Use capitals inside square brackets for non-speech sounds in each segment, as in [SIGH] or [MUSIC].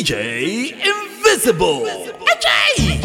DJ Invisible. Ajay!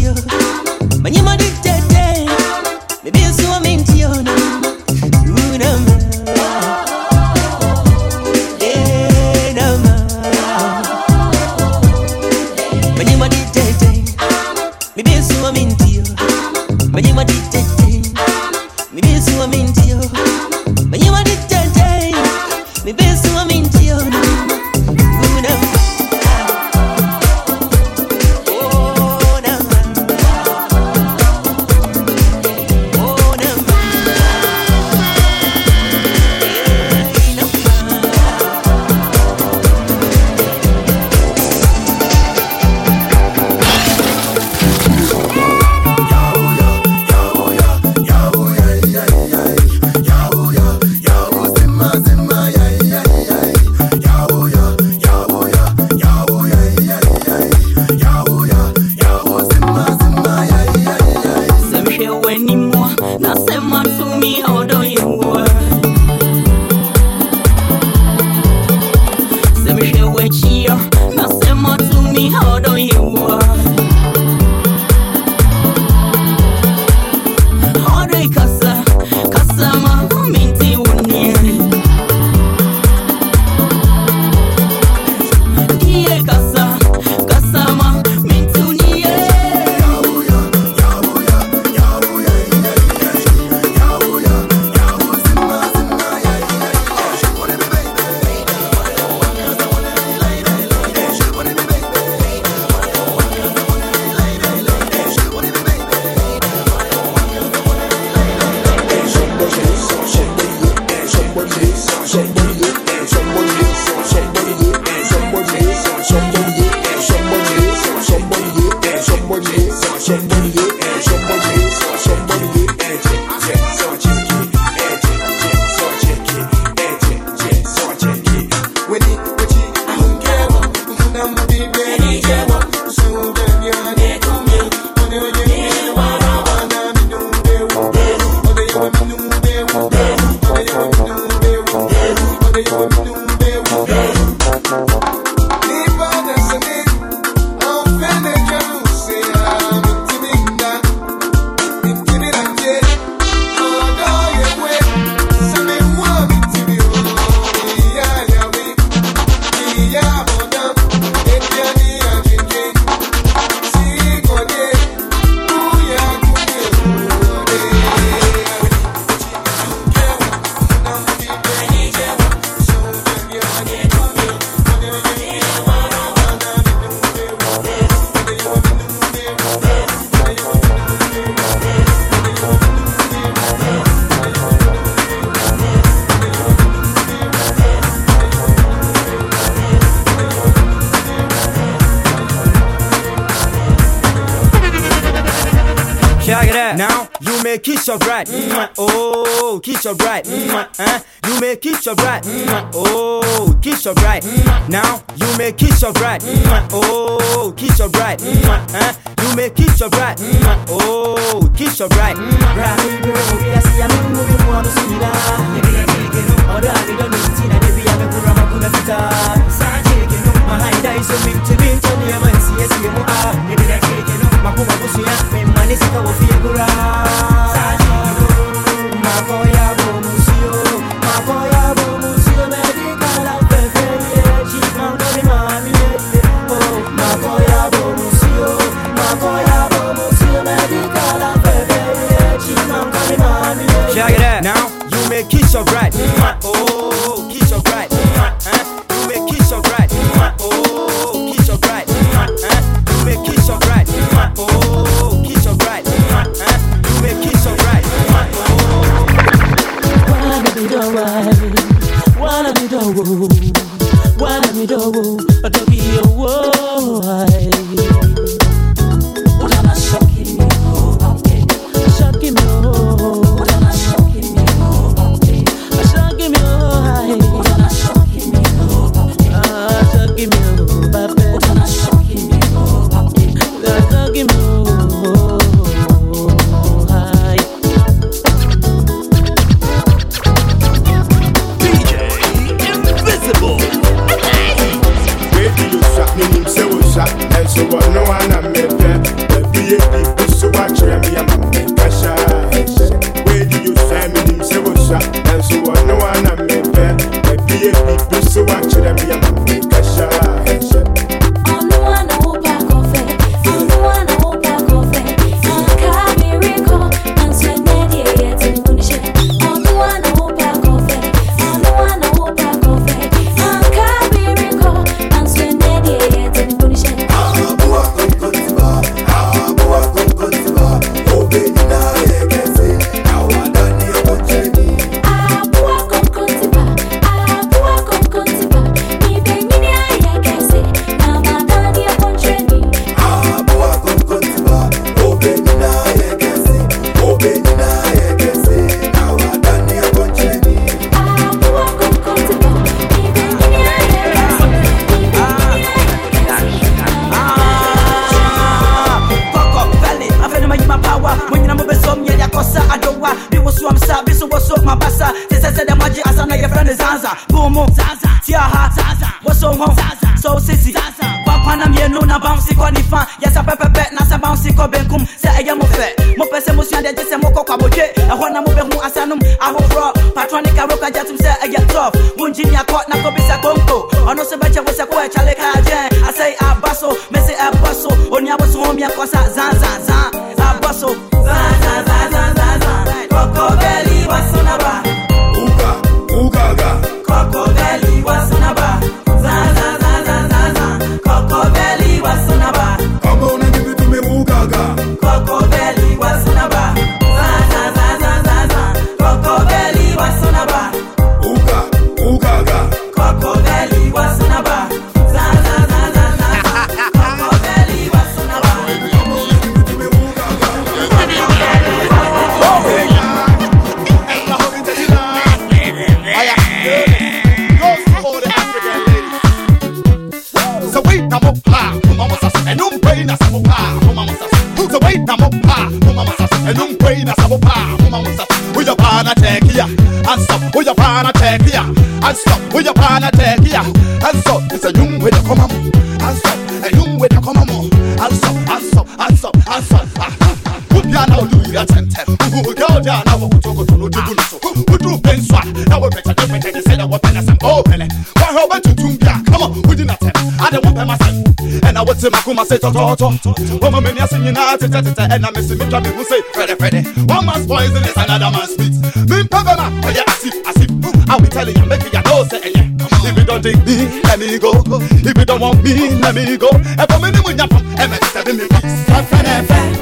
Yeah, but Kiss your bride, oh, kiss your bride, mm. you may kiss your bride, oh, kiss your bride, bride. kiss your bride. Oh, kiss your. tia ha boso ho so sisi papa na mienu na bounce kɔ nifa. Yɛsɛ pɛpɛpɛ na sɛ bounce kɔ benkum. Sɛ ɛyɛ mo fɛ mopɛ sɛ mosua de gye sɛ mokɔ kwabodwe ɛhɔ na mobɛhu asɛnom ahoforɔ patronic arokagya tom sɛ ɛyɛ tof. Wo engineer kɔ na kɔbisa konko. Ɔno so bɛkyɛ wo sɛ ko ɛkyale say tɔtɔɔtɔ ɔmɔ mi ni ɛsi nyinaa tete tete ɛna mi si mi twa mi mu se one man's poison is another man's meat mi n pɛ bɛ ma ɔyɛ asip asip i will tell you make you yàtọ̀ sɛ ɛyɛ if you don go. If you don want me go. Ɛfɔ mi ni mu nya fɔ ɛmɛ mi mi fi.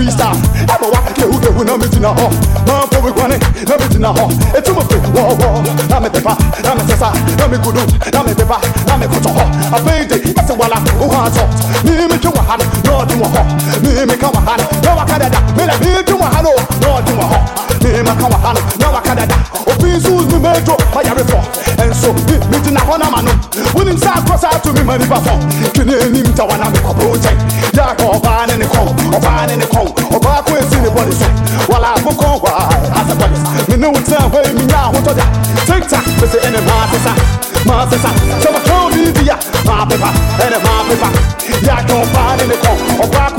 Freestyle. Freestyle ɛma wa kehu kehu na mi gyina hɔ maa fɔ mi kwane na mi gyina hɔ etu mo fi wɔwɔ na mi pepa na mi sɛsa na mi kudu na mi pepa na mi kɔtɔ hɔ afei de ɛsɛ wala o ha sɔ mi mi twe wɔ ha no na ɔdi wɔ hɔ mi mi ka wɔ ha no na waka dada mi na mi twe wɔ ha no na ɔdi wɔ hɔ mi ma ka wɔ ha no na waka dada obi nso mi ma edwo ma yare fɔ ɛnso mi mi gyina hɔ na ma no wonim sɛ akɔ saa to mi ma nipa fɔ twene anim ta wa na mi kɔ bro nkyɛn kɔn ɔbaa ne ne kɔn ɔbaa ko esi ne bɔne so wala mo kɔn hɔ asɛ bɔne me ne wo tena hɔ yi mi nya ahotɔ da tiktak bɛsɛ ɛne maa sesa maa sesa sɛ wɔka obi di ya maa pepa ɛne maa pepa yaaka ɔbaa ne ne kɔn ɔbaa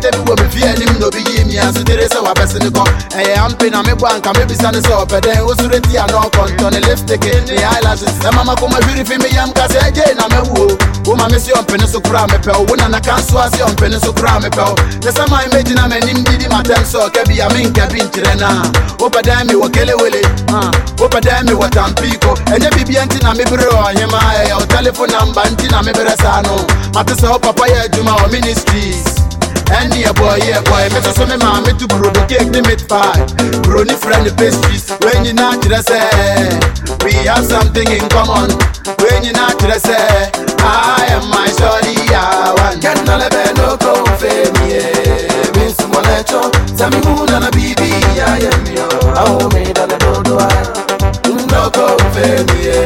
ketekete bi wɔ me fie anim na obi yie mia so tere sɛ wabɛse ne kɔ ɛyɛ ampe na mebɔ anka mebisa ne sɛ ɔpɛ dɛn wosoro ti a na ɔkɔntɔ ne lipstick ne eyelashes. Ɛmama kɔma hwiri fi me yam ka sɛ ɛgye na mɛwuo woma me se ɔmpene so koraa mepɛ wo wo nana ka nso ase ɔmpene so koraa mepɛ wo ne sɛ man mɛgyina m'anim didi matɛm sɛ ɔka bi a menka bi nkyerɛ no a wopɛ dɛn me wɔ kelewele wopɛ dɛn me wɔ tampiko ɛnyɛ biribia nti na mebere ɔhema ɛyɛ wo telephone number nti na meberɛ saa no mate sɛ wo papa yɛ adwuma wɔ ministries ɛne ɛbɔ yɛ bɔɛ mɛsɛ so me maa meto burodo cake ne meat pie. Buroni frɛ ne pastries wei nyinaa kyerɛ sɛ we have something in common wei nyinaa kyerɛ sɛ I am my shorty I want. Get na lebe no go fe me Me sumo lecho Tell me who na na bibi I am yo Oh me da le do do I No go fe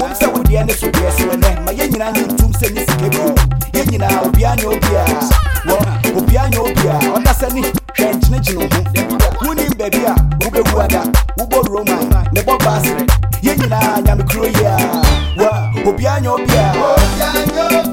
ɛwom sɛ wodeɛ ne so deɛ so ɛnɛ ma yɛn nyinaa ne ntum sɛ ne sika mu yɛn nyinaa obia nyɛ obia wɔ obia nyɛ obia ɔda sɛ ne hwɛ nkyinagyina ho wonim baabi a wobɛwu ada wobɔ roma ne bɔ baase yɛn nyamekuro yi a wɔ obia nyɛ obia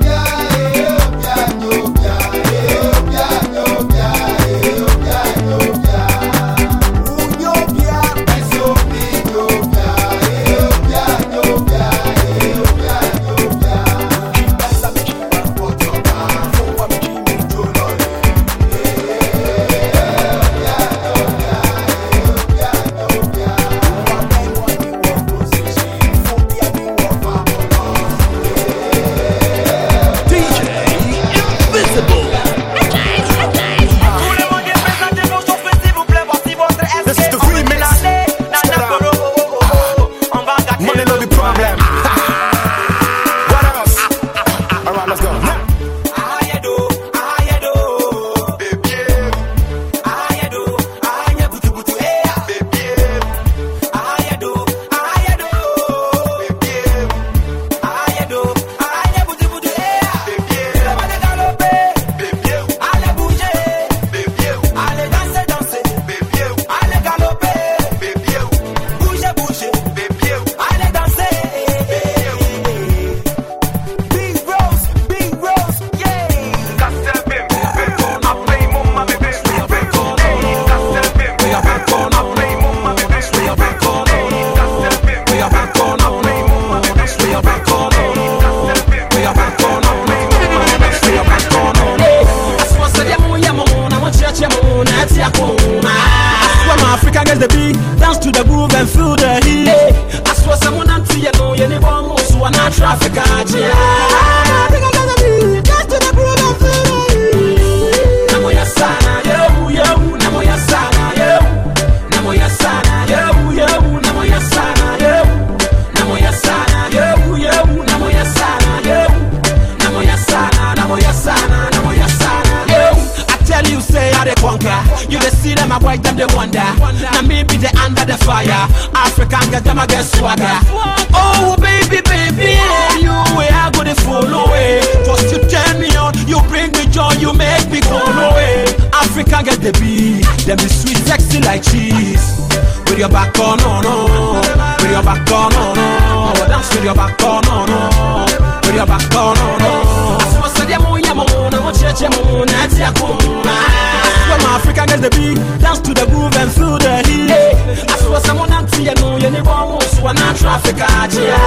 to got you.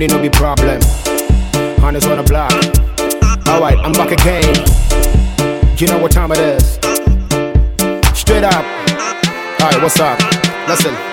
money no be problem. Honest on the block. Alright, I'm back again. You know what time it is. Straight up. Alright, what's up? Listen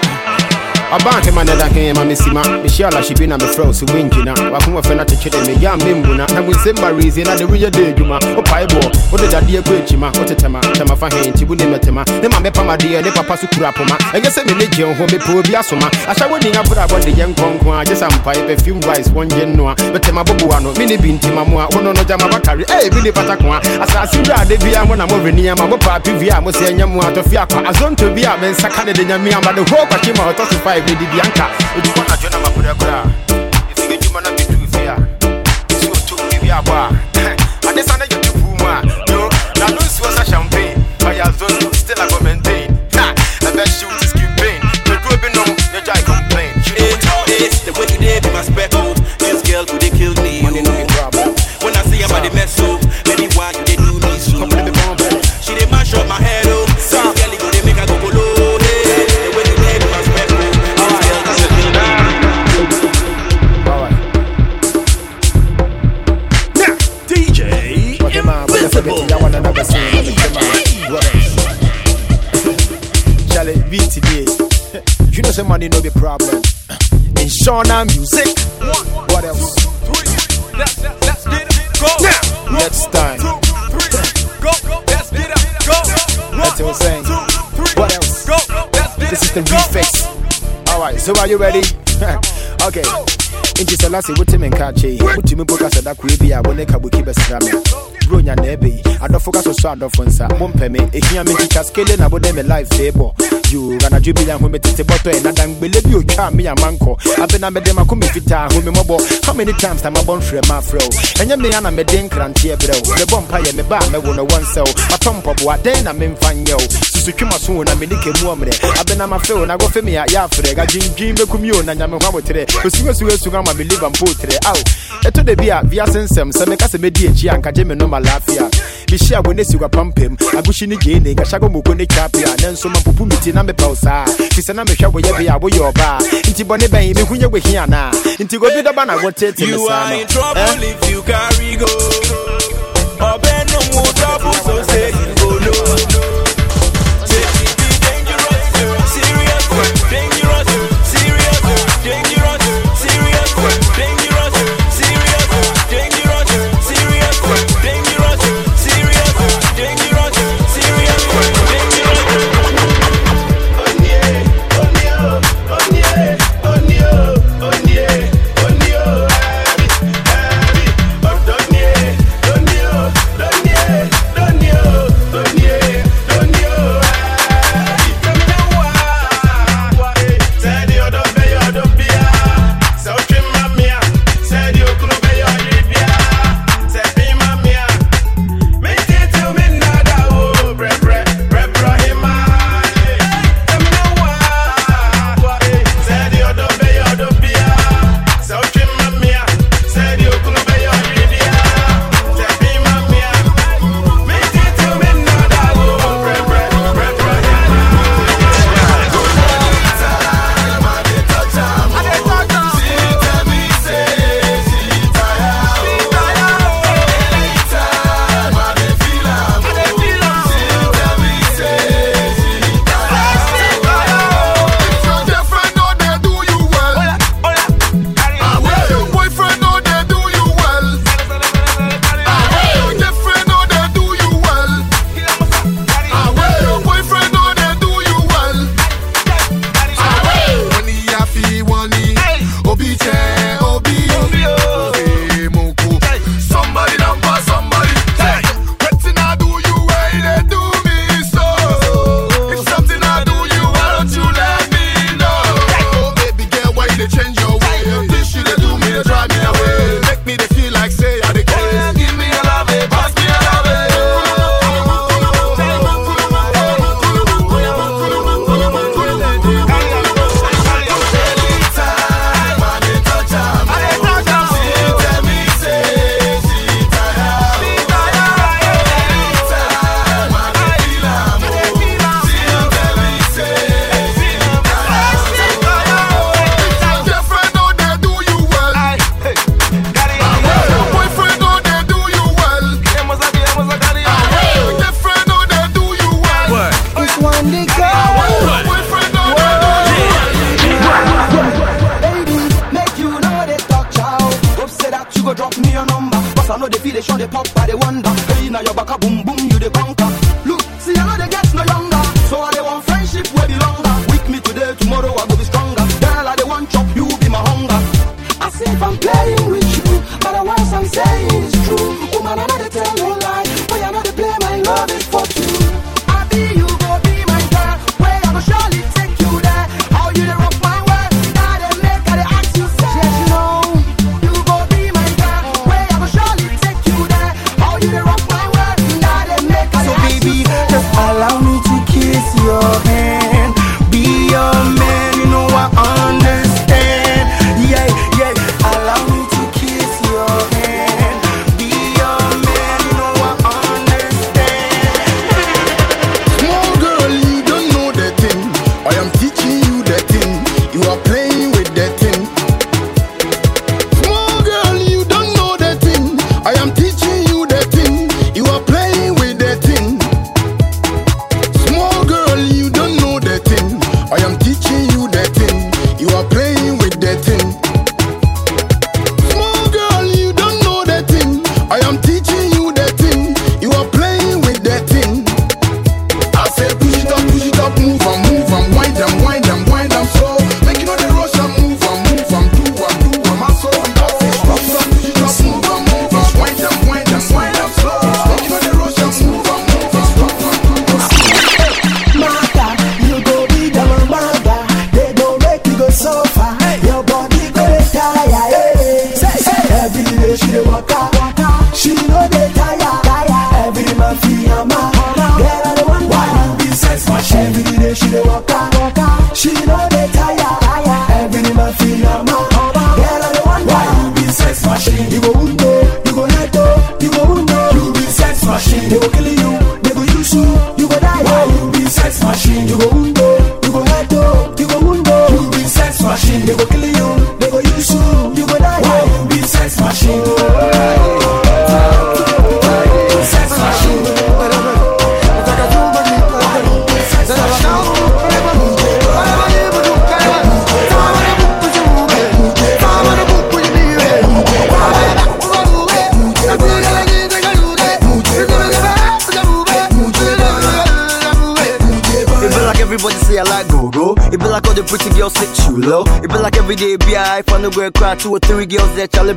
ɔbanke ma. Nɛda ke ma mesima mehyia la hyebi na mefrɛ wo sɛ woangyina wakoma fɛ no kyekyere me ya membu na munsɛm ba resi na de woyɛ da adwuma wopaebɔ wode dadeɛ kɔ akyima wote tɛma fa he nti wo ne mɛtema ne ma? Mɛpam adeɛ ne papa so kura poma ɛnyɛ sɛ mene gye ho mepɛ obi asoma ahyɛ wo ni abrabɔ de yɛ nkɔnko a gye sa mpae perfume rice wɔngye nnoa bɛtɛma boboa no mene bi ntima mu a wono no gyama bakare ei bi ne patako a asase wura ade bia mo na mowreni ama mo paape wie a mo sɛ ɛnyɛ mu a tɔfe akwa azonto bi a mensaka ne de nyame ama de hoo kwakye ma ɔtɔ so five ne didi anka odukɔ nadwo a money no be problem. [CLEARS THROAT] In Shauna music. What else? Let's, let's get it. Go. Now, next time. Two, three, go. Let's get it. Go. That's what I'm saying. What else? Go. Let's get This is the it. Go. refix. Alright, so are you ready? [LAUGHS] okay. Nti sɛ lase wotemi nka kyei wotumi mpo ka sɛ da me bro nya na ɛbɛyi adɔfo ka adɔfo nsa mompɛ me ɛhia me nkita na wode me life febɔ yo anadwo bi yɛ ho metete bɔtɔ ɛ nadangbele bi otwaa me amankɔ afei mede mako me fitaa ho me how many times na mabɔ mfrɛ ma afrɛ ɛnyɛ me a na mede nkranteɛ brɛ wo mebɔ mpa yɛ meba a mɛwo no wɔnsɛ wo matɔ mpɔboa dɛn na memfa nyɛ so na mene kɛmu ɔmmerɛ mafɛ wo na gɔfɛ me a yɛ afrɛ gadwindwin o na nyame hɔ aboterɛ osuasuo asu ama me liva mpo terɛ ao ɛtɔ da bi a wiase nsɛm sɛ meka sɛ mɛdi akyi a nkagye me noma laafia mehyia wo ne sigua pampam agohyi ne gyeene nkahyago moko ne twapea ne nso mampopo me ti na mepɛ wo saa fi sɛ na mehwɛ woyɛ bia woyɛ ɔbaa nti bɔne bɛn mehu nyɛ wohi anaa nti gobi dɔba na wotete me You are in trouble Eh? if you carry go. Obe no more trouble, so say you go low.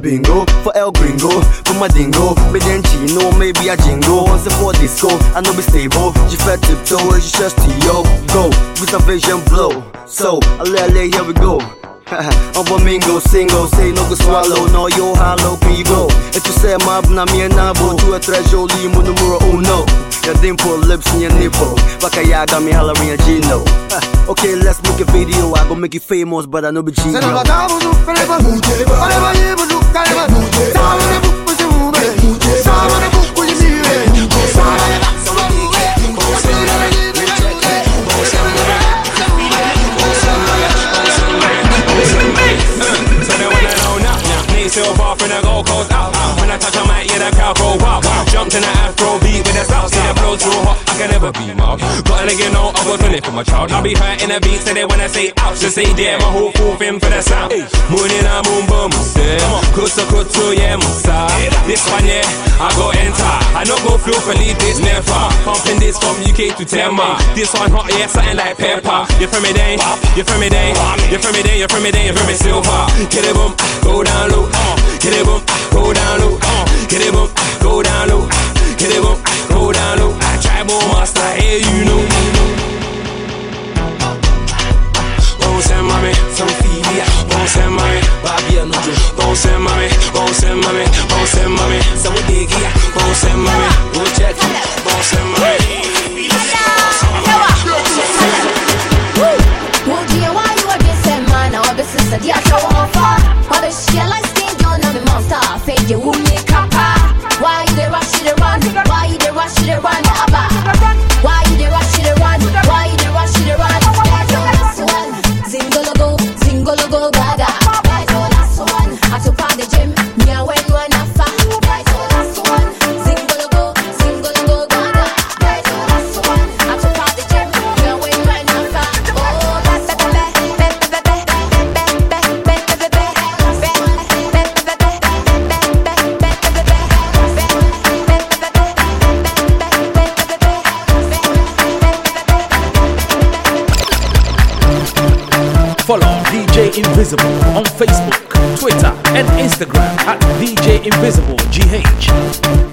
Bingo for El Gringo for my dingo. Me then chino maybe a jingo once for disco. I know be stable. She fed tiptoe she just to yo go with a vision blow. So lay here we go. [LAUGHS] I'm mingo, single, say no go swallow, no yo hollow, can you go? Say my na and nabo, to a treasure, limu numero uno. Your dimple lips and your nipple, baka ya got me hollering a Gino. [LAUGHS] Okay, let's make a video, I go make you famous, but I know be Gino. Jumped in the afro beat with the south side flow too hot. I can never be mild. Got a nigga know I to live for my child. I'll be hurting the beats today when I say ouch. Just say damn, my whole full film for the sound. Morning, I'm boom boom. Kuto kuto, yeah, musa. This one, yeah, I go enter. I no go feel for lead this never. Pumping this from UK to Tema. This one hot, yeah, something like pepper. You feel me, then? You feel me, then? You feel me, then? You feel me, then? You feel me, silver. Get it boom, go down low. Uh, get it boom, go down low. Uh, get it boom, go down low. Get it boom, go down low. I more master, hey, you know. Gon' send mommy some Phoebe. Gon' send mommy Bobby and Nuju. Gon' send mommy, gon' send mommy, gon' send mommy. So we dig ya. Gon' send mommy, go check. Gon' send mommy. Mujie why you are a dia show off What is she like skin you know me monster Fade you who me one. Never. Invisible on Facebook, Twitter, and Instagram at DJ Invisible GH.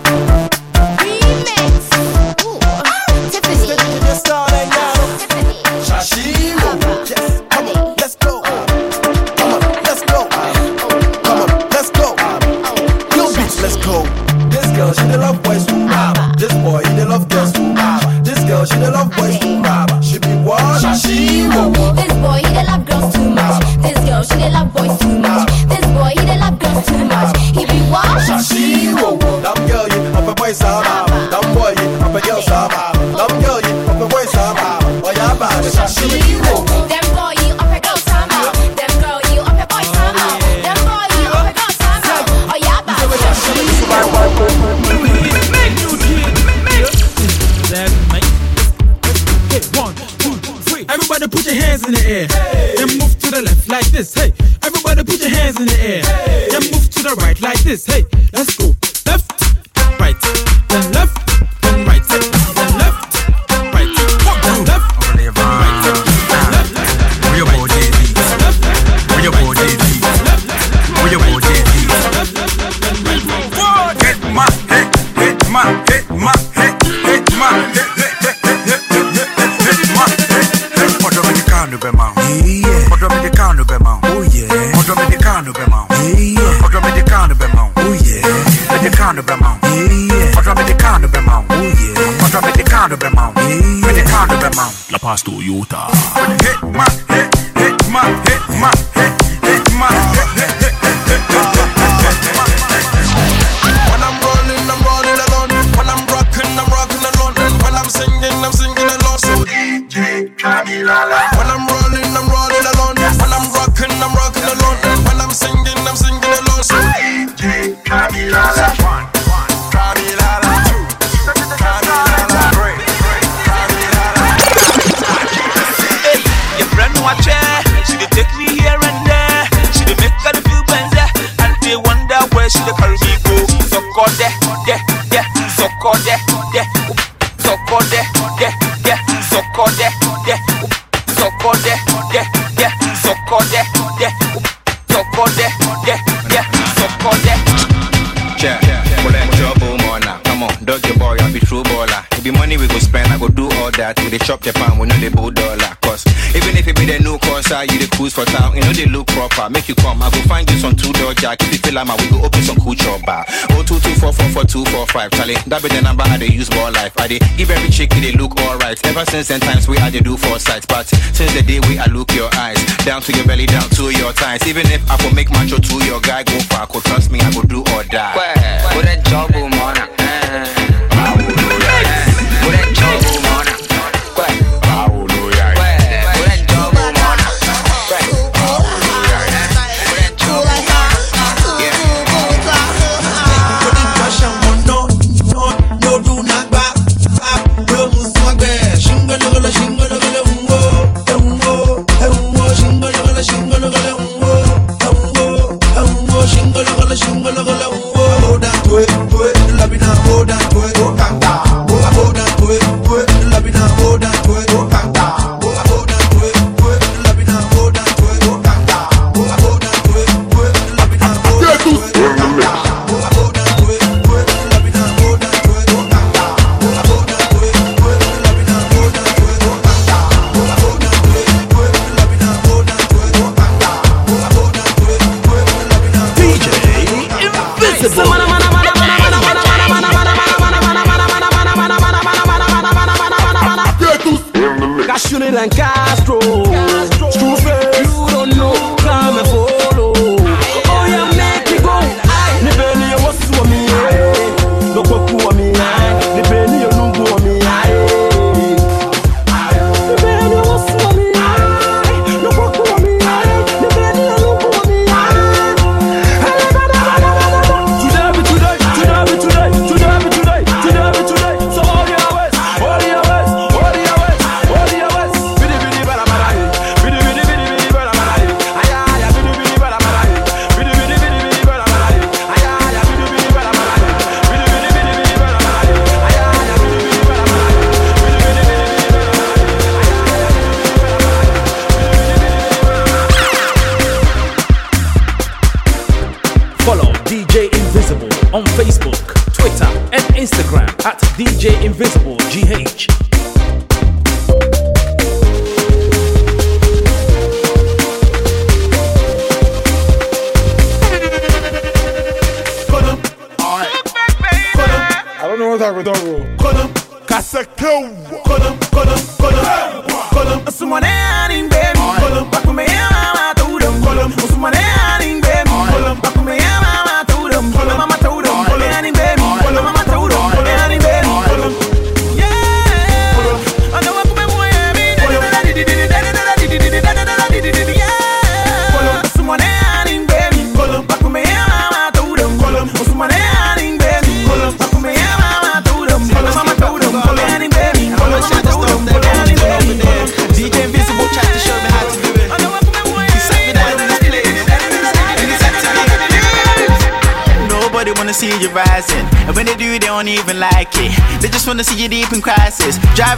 they chop the palm, we know they bulldog like cause Even if it be the new course, I you the cruise for town, you know they look proper. Make you come, I go find you some two door jack. If you feel like my, we go open some cool chop bar. Oh two two four four four two four five, Charlie. That be the number I they use more life. I they give every chick they look alright. Ever since then times we had they do foresight, but since the day we I look your eyes, down to your belly, down to your thighs. Even if I go make macho to your guy, go far, go trust me, I go do or die. Where? Where? Where? Where? Where? Where? Where? Where? blanca.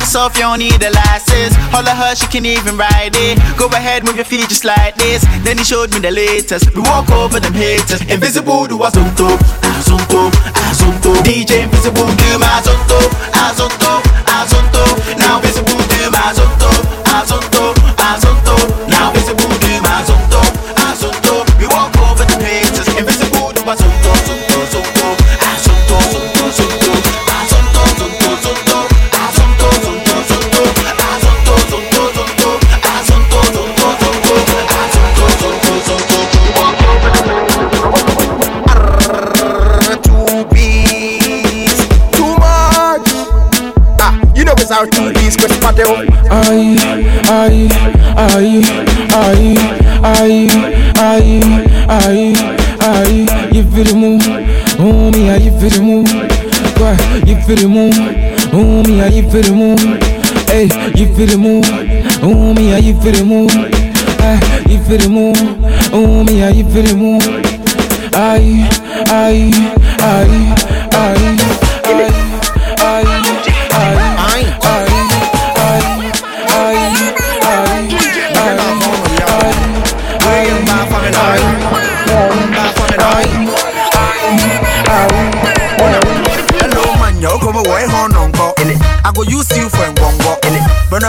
Us off, you don't need a license. Holler her, she can even ride it. Go ahead, move your feet just like this. Then he showed me the latest. We walk over them haters. Invisible, do a zonto, azonto, azonto. DJ Invisible, do my zonto, azonto, azonto. It's our beats, Chris Patel. Aye, aye, aye, aye, aye, aye, aye, aye. You feel the move, oh me, you feel the move. Why you feel the move, oh me, you feel the move. Hey, you feel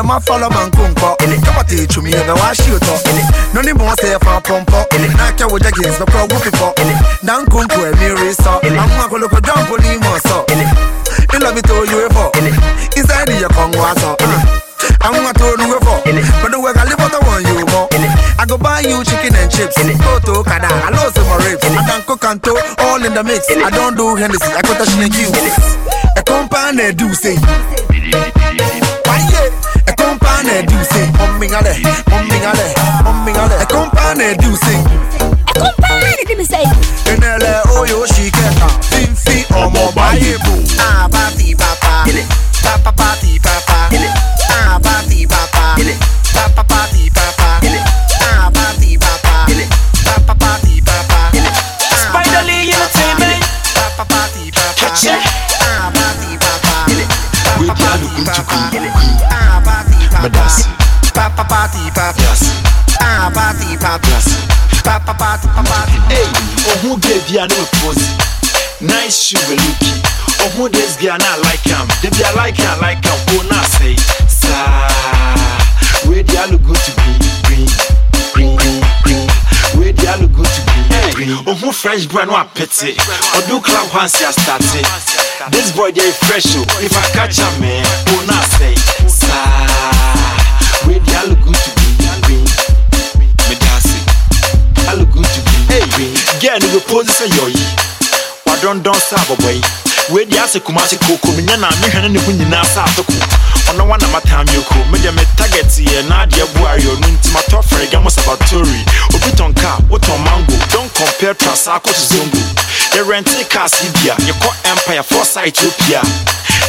I'm a follow man, kunko. Come on, teach me, and I wash you talk. No need more say for a pompo. I can with the kids, no pro whooping for. Nan kunko, a mirror, so I'm gonna go down for Limo, so. You love me to you for. Inside the Congo, so. I'm not told you for. But the work I live on the one you more. I go buy you chicken and chips. Toto, kada, I love some ribs. I can cook and to all in the mix. I don't do Hennessy, I go to Shin you. A company do say. Why yeah? A company do say. Mummingale, mummingale, mummingale. A company do say. A company do say. Enele oyo shikeka. Finfi omo baye boo. Ah, party papa. Papa papa. You no pose? Nice shoe looky. Oh who this girl not like him? If you like him, like him, oh not say. Sa, where you look good to be? Green, green, green, green. Where you look good to be? Green. Oh who fresh brand one pity? Oh do club once you start it. This boy they fresh oh. If I catch a man, eh, oh not say. Sa, girl, you pose say yo yi. Wadon don sa boy. We di ase kumasi koko me nyana me hwene ne ho nyina sa atoko. Ono wana matam yoko. Me de me target ye na de buari onu nti ma to frega mo sabatori. Obi ton car, what on mango. Don't compare Trasacco to Zongo. Ye rent a car Sibia, ye call Empire for Ethiopia.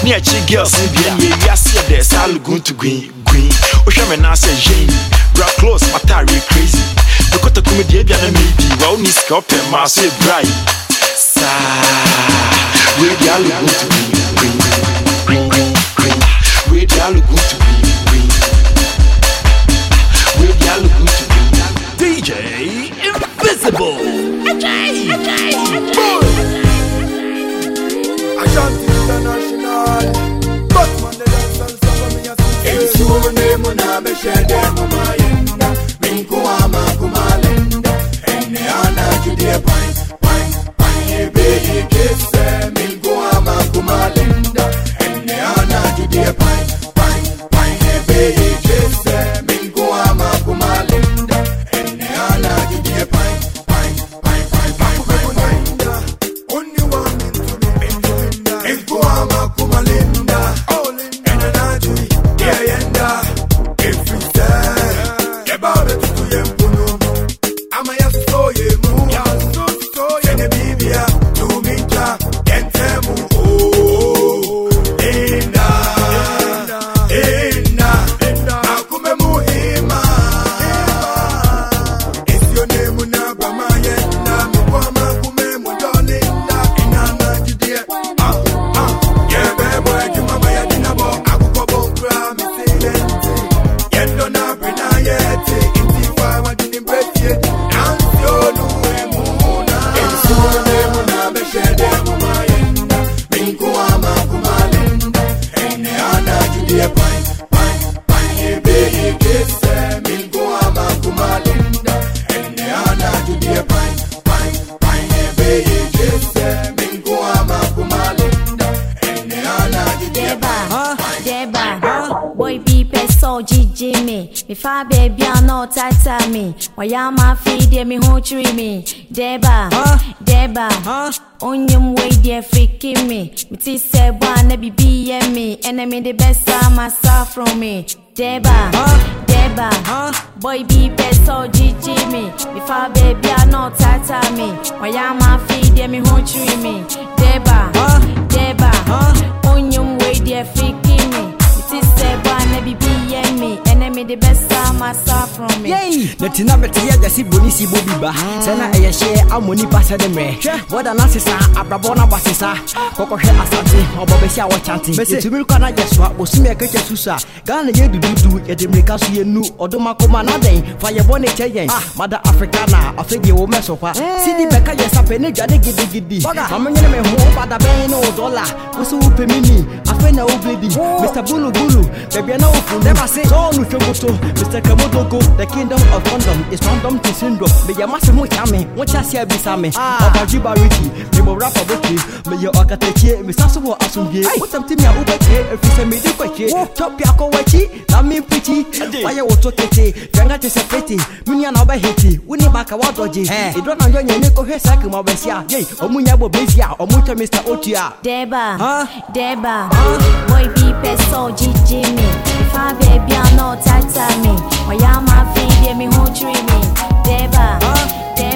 Near chi girls in bien ye yasi de sal gun to green green. Ohwe me na say Jane. Bra close, matari crazy ɛkɔta kumi deɛ bia na meedi wa wo ne sika wopɛ maa so yɛ brae saa weidi to weidi alogo to weidi alogo to DJ Invisible Ajay Ajay Ajay Ashanti International the dance and me a success It's your name a like you did, bang, bang, bang, yeah, big, kiss. Amɔ nipa sɛ de mmerɛ wɔda no asesa abrabɔ no abasesa kɔkɔhwɛ asante ɔbɔ bɛsi a wɔkyante yɛtumi kɔ no agye soa bosome ɛkɛkyɛ su so a ghana yɛ dududu yɛde mmirika so yɛnu ɔdoma koma na dɛn fa yɛbɔ ne kyɛ yɛn mada afrika na afei deɛ wɔ mɛso kwa sidi bɛka yɛ sapɛ ne dwane gidigidi ma menyene me ho bada bɛn ne wo dɔla wo sɛ wopɛ mi ni afei na wobledi mr bulubulu baabi na wofunu sɛ ɔno hwɛ moto mr kamodogo. The kingdom of condom is random to syndrome. Meyɛ mase mo kya me wokyɛ abisa me ɔbadwe bariki mebɔ rapa bɔkye meyɛ ɔkatakyie mesa so wɔ asomdwie wotam timi a wobɛkyee ɛfiri sɛ mede kwakyie tɔpia kɔ wakyi na mempikyi wayɛ wo to kete fɛnga te sɛ pete menua na wobɛhete wone baka woadɔgye ɛdɔ na nyɔ nyane kɔhwɛ saa kama wobɛsi a yei ɔmo nya bɔ bɛsi a ɔmo twɛ mr otua Deba, Deba, boy be peso GG me. If I baby I no tata me. Why ya ma feed me who tree me. Deba, Deba,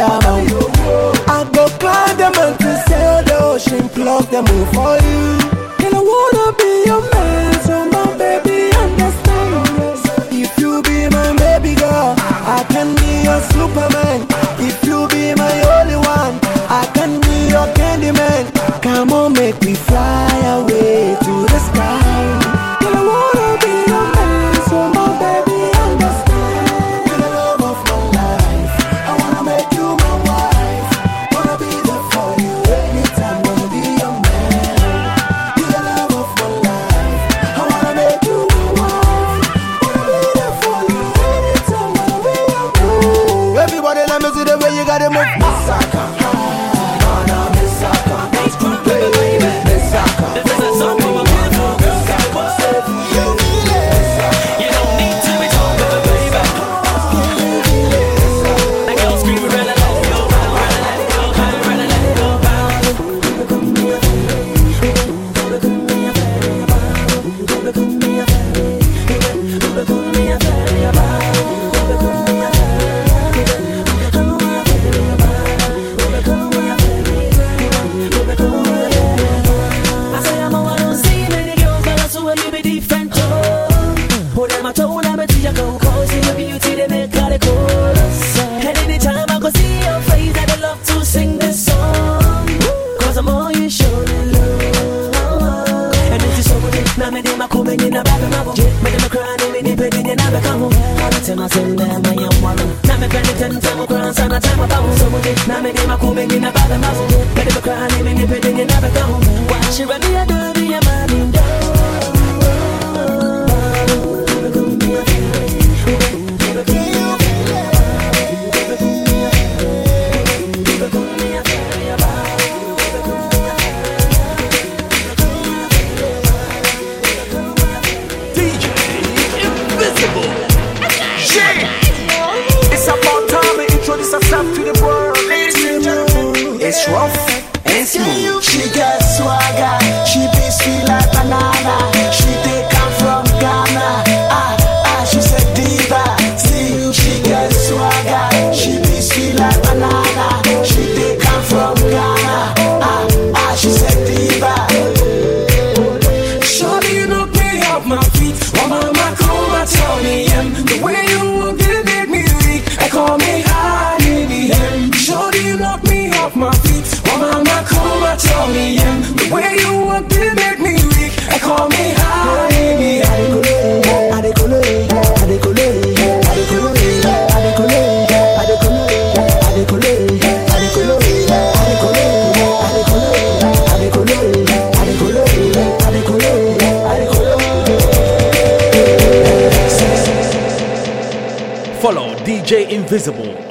Yaman. I go climb the mountain, sail the ocean, plug the moon for you. And I wanna be your man, so my baby understand. If you be my baby girl, I can be your Superman. If you be my only one, I can be your candy man. Come on, make me fly away.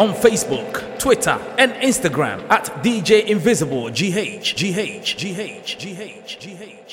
On Facebook, Twitter, and Instagram at DJ Invisible GH GH GH GH GH.